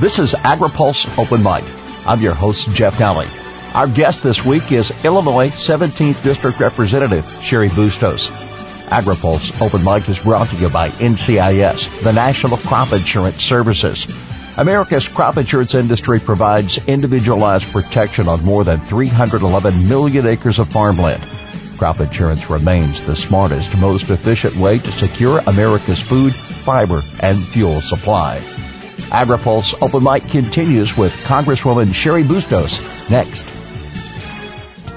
This is AgriPulse Open Mic. I'm your host, Jeff Nalley. Our guest this week is Illinois 17th District Representative Cheri Bustos. AgriPulse Open Mic is brought to you by NCIS, the National Crop Insurance Services. America's crop insurance industry provides individualized protection on more than 311 million acres of farmland. Crop insurance remains the smartest, most efficient way to secure America's food, fiber, and fuel supply. AgriPulse Open Mic continues with Congresswoman Cheri Bustos next.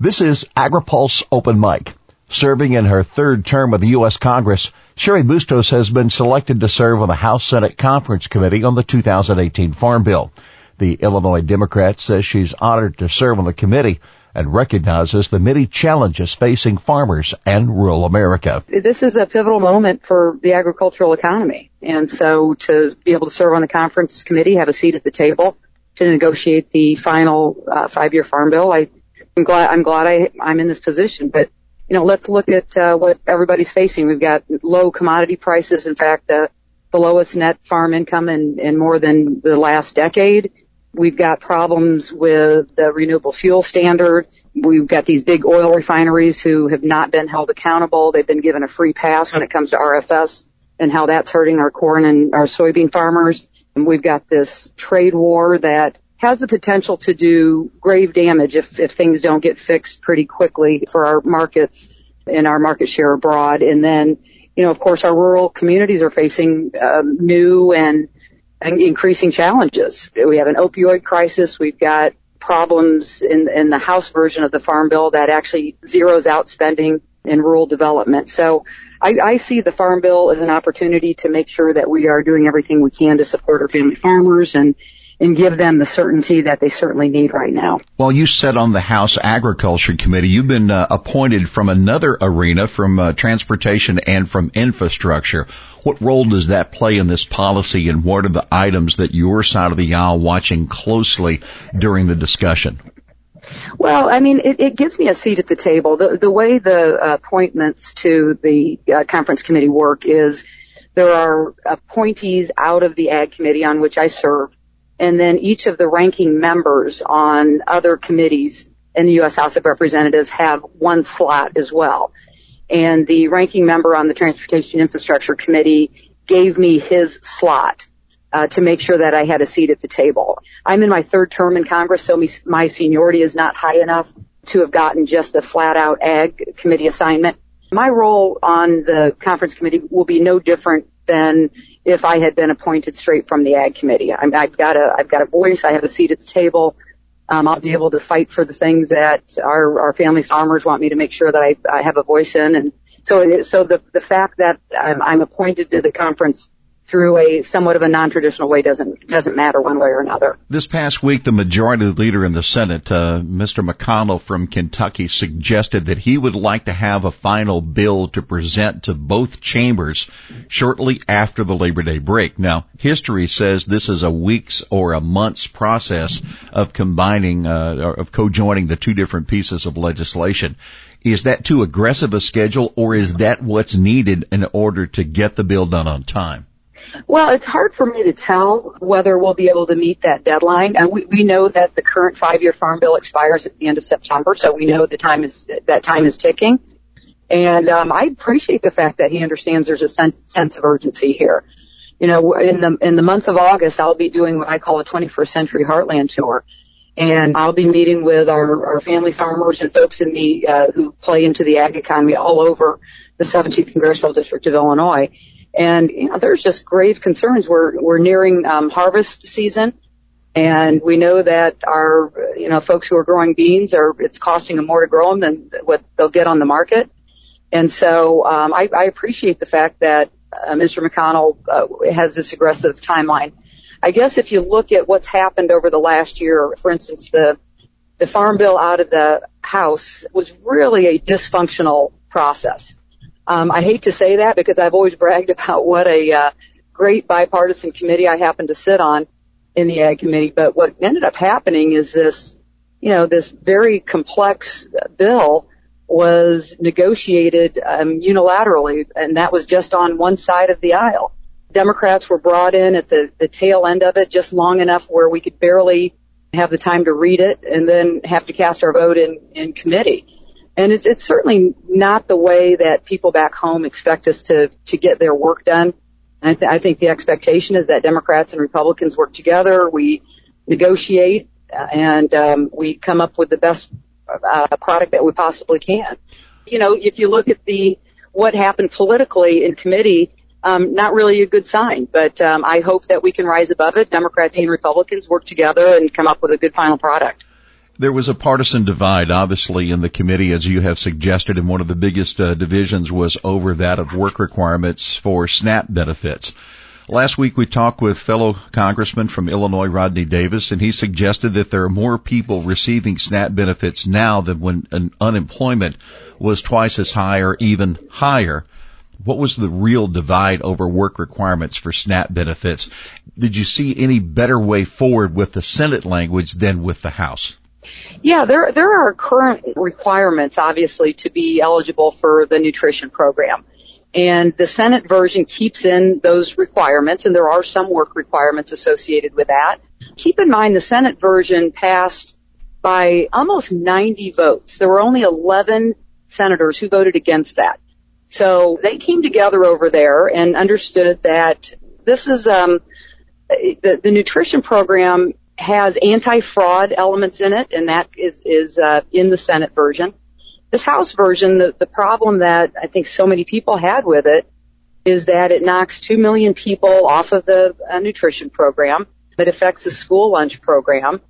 This is AgriPulse Open Mic. Serving in her third term of the U.S. Congress, Cheri Bustos has been selected to serve on the House Senate Conference Committee on the 2018 Farm Bill. The Illinois Democrat says she's honored to serve on the committee and recognizes the many challenges facing farmers and rural America. This is a pivotal moment for the agricultural economy. And so to be able to serve on the conference committee, have a seat at the table to negotiate the final uh, five-year farm bill, I I'm glad I'm glad I I'm in this position. But you know, let's look at uh, what everybody's facing. We've got low commodity prices. In fact, the the lowest net farm income in, in more than the last decade. We've got problems with the renewable fuel standard. We've got these big oil refineries who have not been held accountable. They've been given a free pass when it comes to RFS and how that's hurting our corn and our soybean farmers. And we've got this trade war that has the potential to do grave damage if, if things don't get fixed pretty quickly for our markets and our market share abroad. And then, you know, of course, our rural communities are facing um, new and, and increasing challenges. We have an opioid crisis. We've got problems in, in the House version of the Farm Bill that actually zeroes out spending in rural development. So I, I see the Farm Bill as an opportunity to make sure that we are doing everything we can to support our family farmers and and give them the certainty that they certainly need right now. Well, you said on the House Agriculture Committee, you've been uh, appointed from another arena, from uh, transportation and from infrastructure. What role does that play in this policy, and what are the items that your side of the aisle watching closely during the discussion? Well, I mean, it, it gives me a seat at the table. The, the way the appointments to the uh, conference committee work is there are appointees out of the Ag Committee on which I serve and then each of the ranking members on other committees in the U.S. House of Representatives have one slot as well. And the ranking member on the Transportation Infrastructure Committee gave me his slot uh, to make sure that I had a seat at the table. I'm in my third term in Congress, so me, my seniority is not high enough to have gotten just a flat out ag committee assignment. My role on the conference committee will be no different than if I had been appointed straight from the ag committee. i have got a, I've got a voice. I have a seat at the table. Um, I'll be able to fight for the things that our, our family farmers want me to make sure that I, I have a voice in. And so, so the, the fact that I'm, I'm appointed to the conference through a somewhat of a non-traditional way doesn't doesn't matter one way or another. This past week, the majority leader in the Senate, uh, Mr. McConnell from Kentucky, suggested that he would like to have a final bill to present to both chambers shortly after the Labor Day break. Now, history says this is a weeks or a month's process of combining, uh, of co-joining the two different pieces of legislation. Is that too aggressive a schedule, or is that what's needed in order to get the bill done on time? Well, it's hard for me to tell whether we'll be able to meet that deadline. And we, we know that the current five-year farm bill expires at the end of September, so we know the time is that time is ticking. And um, I appreciate the fact that he understands there's a sense, sense of urgency here. You know, in the in the month of August, I'll be doing what I call a 21st Century Heartland tour, and I'll be meeting with our, our family farmers and folks in the uh, who play into the ag economy all over the 17th Congressional District of Illinois and you know, there's just grave concerns. We're we're nearing um, harvest season, and we know that our you know folks who are growing beans are it's costing them more to grow them than what they'll get on the market. And so um, I, I appreciate the fact that uh, Mr. McConnell uh, has this aggressive timeline. I guess if you look at what's happened over the last year, for instance, the the farm bill out of the House was really a dysfunctional process. Um, I hate to say that because I've always bragged about what a uh, great bipartisan committee I happen to sit on in the Ag Committee. But what ended up happening is this, you know, this very complex bill was negotiated um, unilaterally, and that was just on one side of the aisle. Democrats were brought in at the, the tail end of it just long enough where we could barely have the time to read it and then have to cast our vote in, in committee. And it's, it's certainly not the way that people back home expect us to, to get their work done. I, th- I think the expectation is that Democrats and Republicans work together. We negotiate uh, and um, we come up with the best uh, product that we possibly can. You know, if you look at the what happened politically in committee, um, not really a good sign. But um, I hope that we can rise above it. Democrats and Republicans work together and come up with a good final product. There was a partisan divide, obviously, in the committee, as you have suggested, and one of the biggest uh, divisions was over that of work requirements for SNAP benefits. Last week we talked with fellow congressman from Illinois, Rodney Davis, and he suggested that there are more people receiving SNAP benefits now than when unemployment was twice as high or even higher. What was the real divide over work requirements for SNAP benefits? Did you see any better way forward with the Senate language than with the House? Yeah, there there are current requirements, obviously, to be eligible for the nutrition program. And the Senate version keeps in those requirements, and there are some work requirements associated with that. Keep in mind the Senate version passed by almost 90 votes. There were only 11 senators who voted against that. So they came together over there and understood that this is um, the, the nutrition program has anti-fraud elements in it, and that is is uh, in the Senate version. This House version, the, the problem that I think so many people had with it is that it knocks two million people off of the uh, nutrition program. It affects the school lunch program.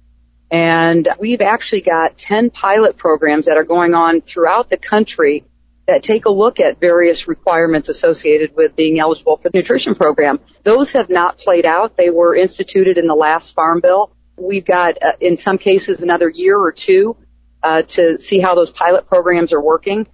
And we've actually got 10 pilot programs that are going on throughout the country that take a look at various requirements associated with being eligible for the nutrition program. Those have not played out. They were instituted in the last farm bill. We've got, uh, in some cases, another year or two uh, to see how those pilot programs are working.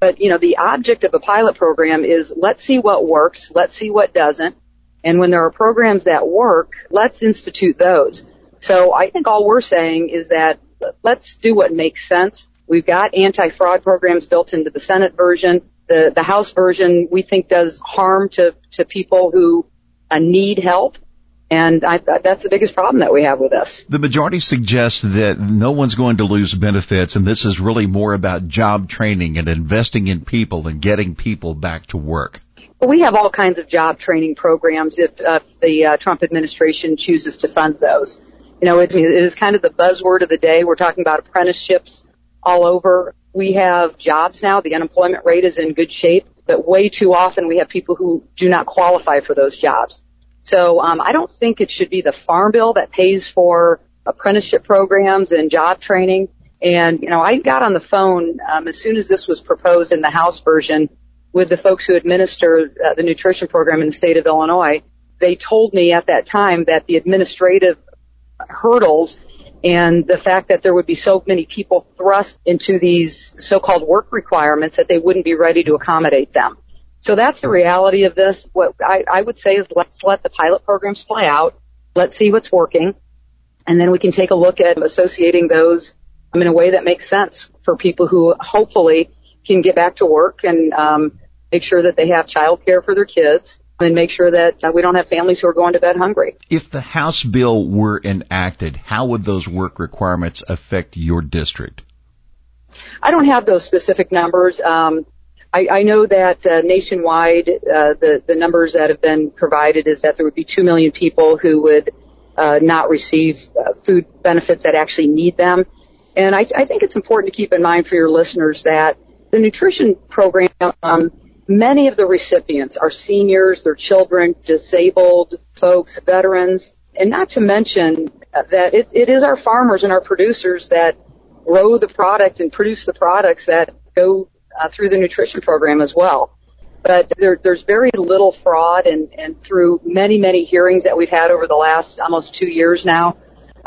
But you know, the object of a pilot program is let's see what works, let's see what doesn't, and when there are programs that work, let's institute those. So I think all we're saying is that let's do what makes sense. We've got anti-fraud programs built into the Senate version. The, the House version we think does harm to, to people who uh, need help. And I, that's the biggest problem that we have with this. The majority suggests that no one's going to lose benefits, and this is really more about job training and investing in people and getting people back to work. Well, we have all kinds of job training programs if, uh, if the uh, Trump administration chooses to fund those. You know, it, it is kind of the buzzword of the day. We're talking about apprenticeships all over. We have jobs now. The unemployment rate is in good shape, but way too often we have people who do not qualify for those jobs. So um, I don't think it should be the farm bill that pays for apprenticeship programs and job training. And you know, I got on the phone um, as soon as this was proposed in the House version with the folks who administer uh, the nutrition program in the state of Illinois. They told me at that time that the administrative hurdles and the fact that there would be so many people thrust into these so-called work requirements that they wouldn't be ready to accommodate them. So that's the reality of this. What I, I would say is let's let the pilot programs play out. Let's see what's working. And then we can take a look at associating those in a way that makes sense for people who hopefully can get back to work and um, make sure that they have child care for their kids and make sure that uh, we don't have families who are going to bed hungry. If the House bill were enacted, how would those work requirements affect your district? I don't have those specific numbers. Um, I, I know that uh, nationwide, uh, the the numbers that have been provided is that there would be two million people who would uh, not receive uh, food benefits that actually need them. And I, I think it's important to keep in mind for your listeners that the nutrition program, um, many of the recipients are seniors, their children, disabled folks, veterans, and not to mention that it, it is our farmers and our producers that grow the product and produce the products that go uh, through the nutrition program as well. but there, there's very little fraud and, and through many, many hearings that we've had over the last almost two years now,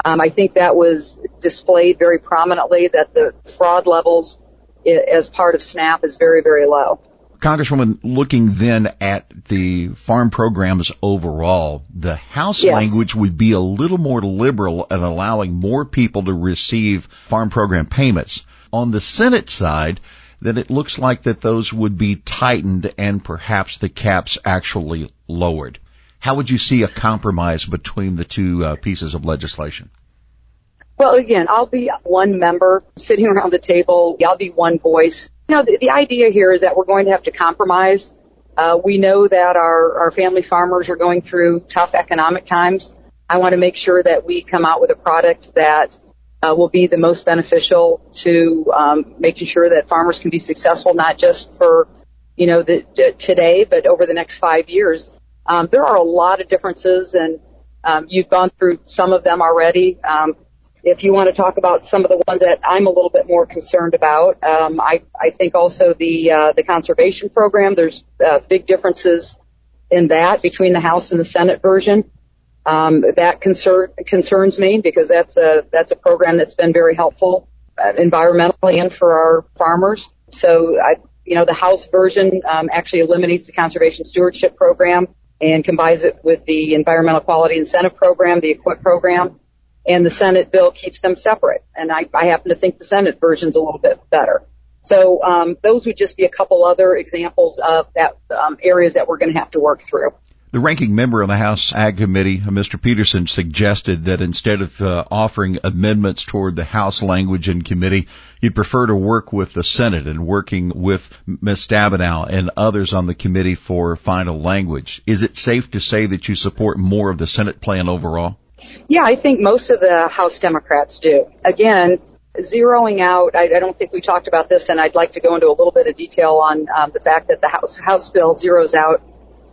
um, I think that was displayed very prominently that the fraud levels as part of SNAP is very, very low. Congresswoman, looking then at the farm programs overall, the House yes. language would be a little more liberal at allowing more people to receive farm program payments. On the Senate side, then it looks like that those would be tightened and perhaps the caps actually lowered. How would you see a compromise between the two uh, pieces of legislation? Well, again, I'll be one member sitting around the table. I'll be one voice. You know, the, the idea here is that we're going to have to compromise. Uh, we know that our, our family farmers are going through tough economic times. I want to make sure that we come out with a product that uh, will be the most beneficial to um, making sure that farmers can be successful, not just for you know the, today, but over the next five years. Um, there are a lot of differences, and um, you've gone through some of them already. Um, if you want to talk about some of the ones that I'm a little bit more concerned about, um, I, I think also the uh, the conservation program. There's uh, big differences in that between the House and the Senate version. Um, that concern concerns me because that's a that's a program that's been very helpful uh, environmentally and for our farmers. So I, you know, the House version um, actually eliminates the conservation stewardship program and combines it with the environmental quality incentive program, the EQIP program and the Senate bill keeps them separate. And I, I happen to think the Senate version's a little bit better. So um, those would just be a couple other examples of that um, areas that we're going to have to work through. The ranking member of the House Ag Committee, Mr. Peterson, suggested that instead of uh, offering amendments toward the House language in committee, you'd prefer to work with the Senate and working with Ms. Stabenow and others on the committee for final language. Is it safe to say that you support more of the Senate plan overall? Yeah, I think most of the House Democrats do. Again, zeroing out, I, I don't think we talked about this, and I'd like to go into a little bit of detail on um, the fact that the House House bill zeroes out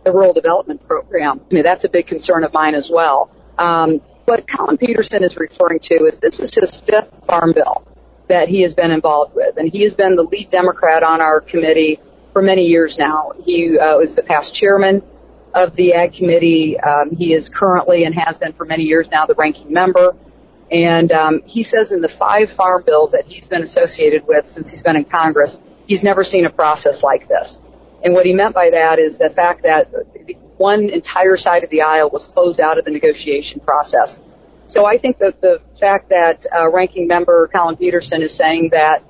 the rural development program. I mean, that's a big concern of mine as well. Um, what Collin Peterson is referring to is this is his fifth farm bill that he has been involved with, and he has been the lead Democrat on our committee for many years now. He uh, was the past chairman of the Ag Committee. Um, he is currently and has been for many years now the ranking member. And um, he says in the five farm bills that he's been associated with since he's been in Congress, he's never seen a process like this. And what he meant by that is the fact that one entire side of the aisle was closed out of the negotiation process. So I think that the fact that uh, ranking member Collin Peterson is saying that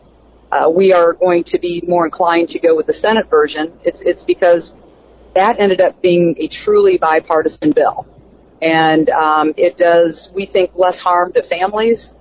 uh, we are going to be more inclined to go with the Senate version, it's, it's because that ended up being a truly bipartisan bill. And um, it does, we think, less harm to families,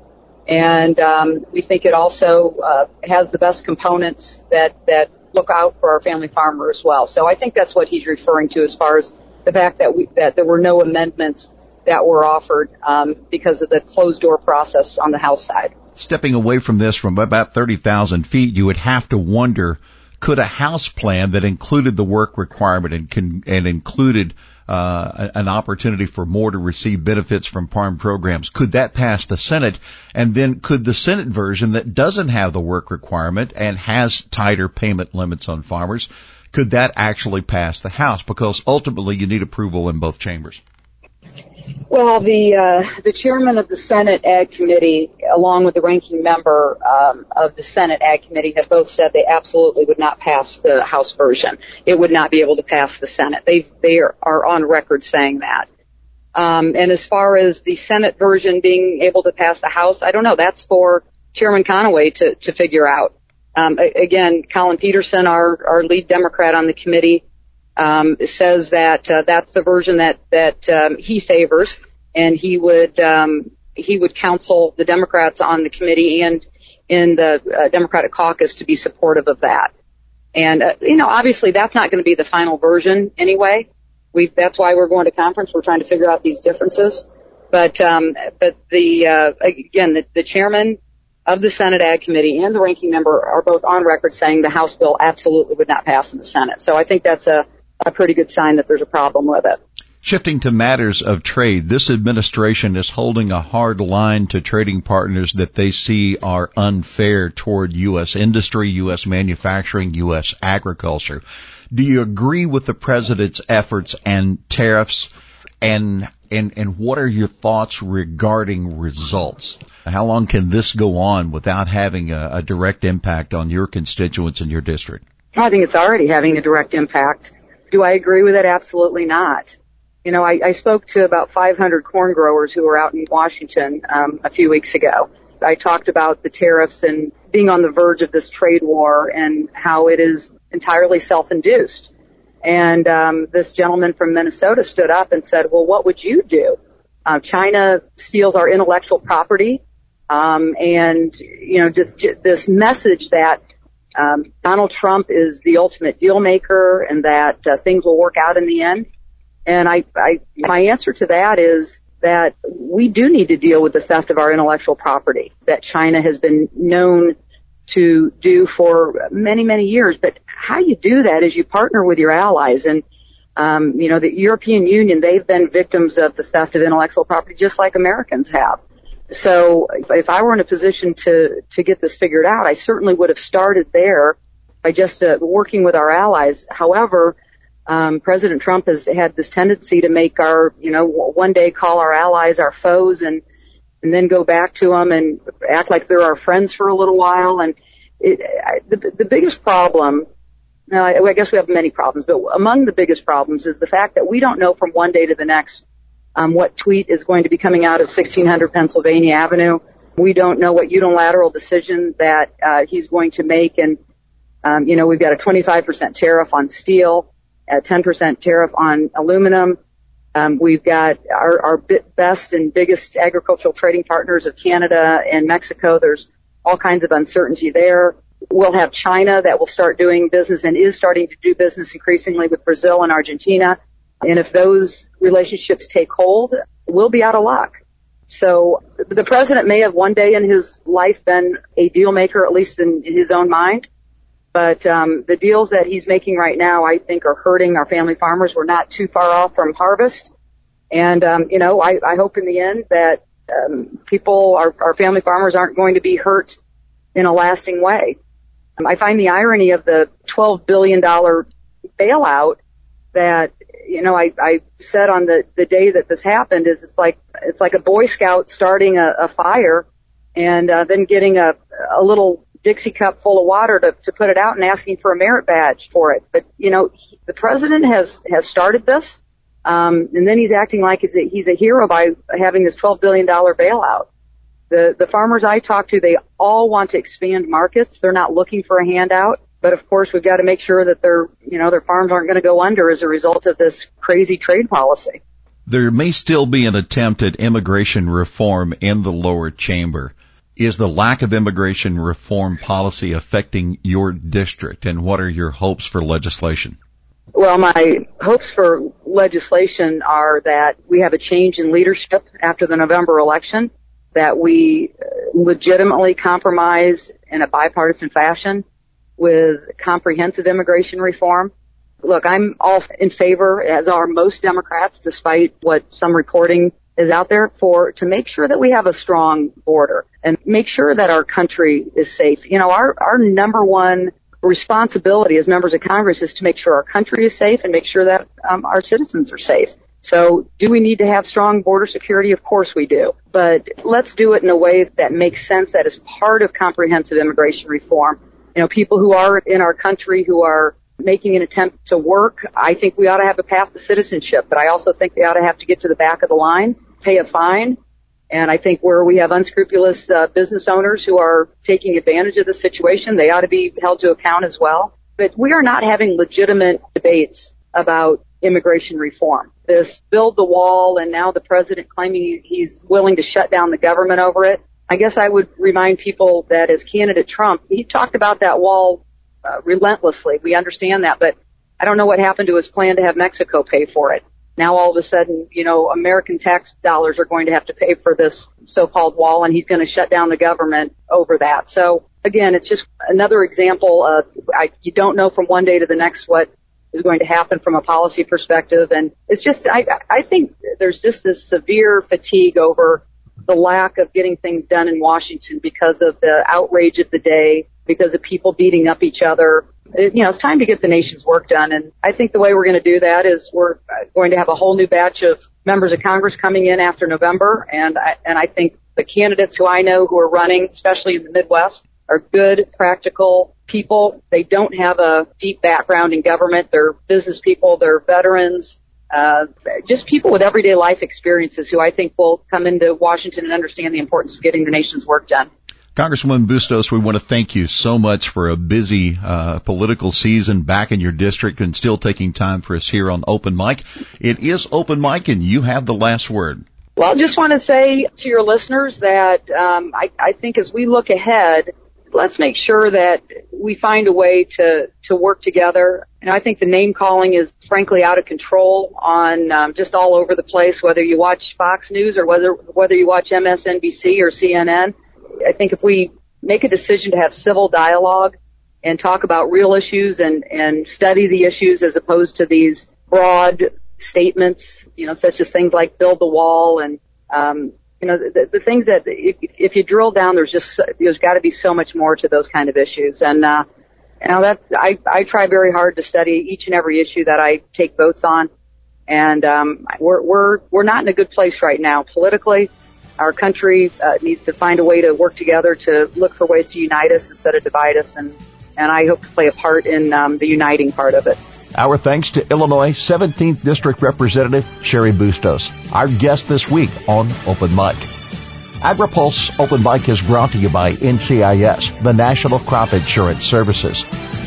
and um, we think it also uh, has the best components that that look out for our family farmer as well. So I think that's what he's referring to as far as the fact that we that there were no amendments that were offered um, because of the closed door process on the House side. Stepping away from this from about 30,000 feet, you would have to wonder could a house plan that included the work requirement and can, and included uh, an opportunity for more to receive benefits from farm programs. Could that pass the Senate? And then could the Senate version that doesn't have the work requirement and has tighter payment limits on farmers could that actually pass the House? Because ultimately you need approval in both chambers well, the uh, the chairman of the Senate Ag Committee, along with the ranking member um, of the Senate Ag Committee, have both said they absolutely would not pass the House version. It would not be able to pass the Senate. They they are, are on record saying that. Um, and as far as the Senate version being able to pass the House, I don't know. That's for Chairman Conaway to to figure out. Um, again, Collin Peterson, our our lead Democrat on the committee, um, says that uh, that's the version that that um, he favors, and he would um, he would counsel the Democrats on the committee and in the uh, Democratic caucus to be supportive of that. And uh, you know, obviously, that's not going to be the final version anyway. We that's why we're going to conference. We're trying to figure out these differences. But um, but the uh, again, the, the chairman of the Senate Ag Committee and the ranking member are both on record saying the House bill absolutely would not pass in the Senate. So I think that's a a pretty good sign that there's a problem with it. Shifting to matters of trade, this administration is holding a hard line to trading partners that they see are unfair toward U.S. industry, U.S. manufacturing, U.S. agriculture. Do you agree with the president's efforts and tariffs? And, and, and what are your thoughts regarding results? How long can this go on without having a, a direct impact on your constituents in your district? I think it's already having a direct impact. Do I agree with it? Absolutely not. You know, I, I spoke to about 500 corn growers who were out in Washington um, a few weeks ago. I talked about the tariffs and being on the verge of this trade war and how it is entirely self-induced. And um, this gentleman from Minnesota stood up and said, "Well, what would you do? Uh, China steals our intellectual property, um, and you know just, just this message that um, Donald Trump is the ultimate deal maker and that uh, things will work out in the end. And I, I, my answer to that is that we do need to deal with the theft of our intellectual property that China has been known to do for many, many years. But how you do that is you partner with your allies and um, you know, the European Union, they've been victims of the theft of intellectual property just like Americans have. So if I were in a position to, to get this figured out, I certainly would have started there by just uh, working with our allies. However, um, President Trump has had this tendency to make our, you know, one day call our allies our foes and, and then go back to them and act like they're our friends for a little while. And it, I, the, the biggest problem, I guess we have many problems, but among the biggest problems is the fact that we don't know from one day to the next um, what tweet is going to be coming out of 1600 Pennsylvania Avenue. We don't know what unilateral decision that uh, he's going to make, and um, you know we've got a 25% tariff on steel, a 10% tariff on aluminum. Um, we've got our, our best and biggest agricultural trading partners of Canada and Mexico. There's all kinds of uncertainty there. We'll have China that will start doing business and is starting to do business increasingly with Brazil and Argentina. And if those relationships take hold, we'll be out of luck. So the president may have one day in his life been a deal maker, at least in, his own mind. But um, the deals that he's making right now, I think, are hurting our family farmers. We're not too far off from harvest, and um, you know, I, I hope in the end that um, people, our, our family farmers, aren't going to be hurt in a lasting way. Um, I find the irony of the 12 billion dollar bailout that you know, I, I said on the, the day that this happened is it's like, it's like a Boy Scout starting a, a fire and, uh, then getting a, a little Dixie cup full of water to, to put it out and asking for a merit badge for it. But, you know, he, the president has, has started this. Um, and then he's acting like he's a, he's a hero by having this $12 billion bailout. The, the farmers I talk to, they all want to expand markets. They're not looking for a handout. But of course, we've got to make sure that their, you know, their farms aren't going to go under as a result of this crazy trade policy. There may still be an attempt at immigration reform in the lower chamber. Is the lack of immigration reform policy affecting your district and what are your hopes for legislation? Well, my hopes for legislation are that we have a change in leadership after the November election, that we uh, legitimately compromise in a bipartisan fassion, with comprehensive immigration reform. Look, I'm all in favor, as are most Democrats, despite what some reporting is out there for to make sure that we have a strong border and make sure that our country is safe. You know, our, our number one responsibility as members of Congress is to make sure our country is safe and make sure that um, our citizens are safe. So do we need to have strong border security? Of course we do. But let's do it in a way that makes sense, that is part of comprehensive immigration reform you know, people who are in our country who are making an attempt to work, I think we ought to have a path to citizenship, but I also think they ought to have to get to the back of the line, pay a fine, and I think where we have unscrupulous uh, business owners who are taking advantage of the situation, they ought to be held to account as well. But we are not having legitimate debates about immigration reform. This build the wall and now the president claiming he's willing to shut down the government over it. I guess I would remind people that as candidate Trump, he talked about that wall uh, relentlessly. We understand that, but I don't know what happened to his plan to have Mexico pay for it. Now all of a sudden, you know, American tax dollars are going to have to pay for this so-called wall and he's going to shut down the government over that. So again, it's just another example of I, you don't know from one day to the next what is going to happen from a policy perspective. And it's just, I, I think there's just this severe fatigue over the lack of getting things done in Washington because of the outrage of the day, because of people beating up each other. it, you know, it's time to get the nation's work done. And I think the way we're going to do that is we're going to have a whole new batch of members of Congress coming in after November. And I, and I think the candidates who I know who are running, especially in the Midwest, are good, practical people. They don't have a deep background in government. They're business people. They're veterans. Uh, just people with everyday life experiences who I think will come into Washington and understand the importance of getting the nation's work done. Congresswoman Bustos, we want to thank you so much for a busy uh, political season back in your district and still taking time for us here on Open Mic. It is Open Mic, and you have the last word. Well, I just want to say to your listeners that um, I, I think as we look ahead, let's make sure that we find a way to to work together. And I think the name calling is frankly out of control on um, just all over the place. Whether you watch Fox News or whether whether you watch MSNBC or CNN, I think if we make a decision to have civil dialogue and talk about real issues and, and study the issues as opposed to these broad statements, you know, such as things like build the wall and, um, you know, the, the things that if, if you drill down, there's just, there's got to be so much more to those kind of issues. And, uh, you know, that, I, I try very hard to study each and every issue that I take votes on. And, um, we're, we're, we're not in a good place right now politically our country uh, needs to find a way to work together to look for ways to unite us instead of divide us, and and I hope to play a part in um, the uniting part of it. Our thanks to Illinois 17th District Representative Cheri Bustos, our guest this week on Open Mic. AgriPulse Open Mic is brought to you by NCIS, the National Crop Insurance Services.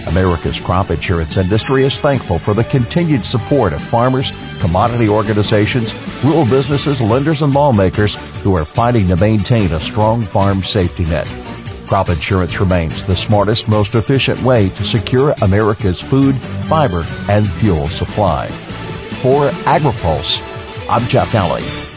America's crop insurance industry is thankful for the continued support of farmers, commodity organizations, rural businesses, lenders, and lawmakers who are fighting to maintain a strong farm safety net. Crop insurance remains the smartest, most efficient way to secure America's food, fiber, and fuel supply. For AgriPulse, I'm Jeff Nalley.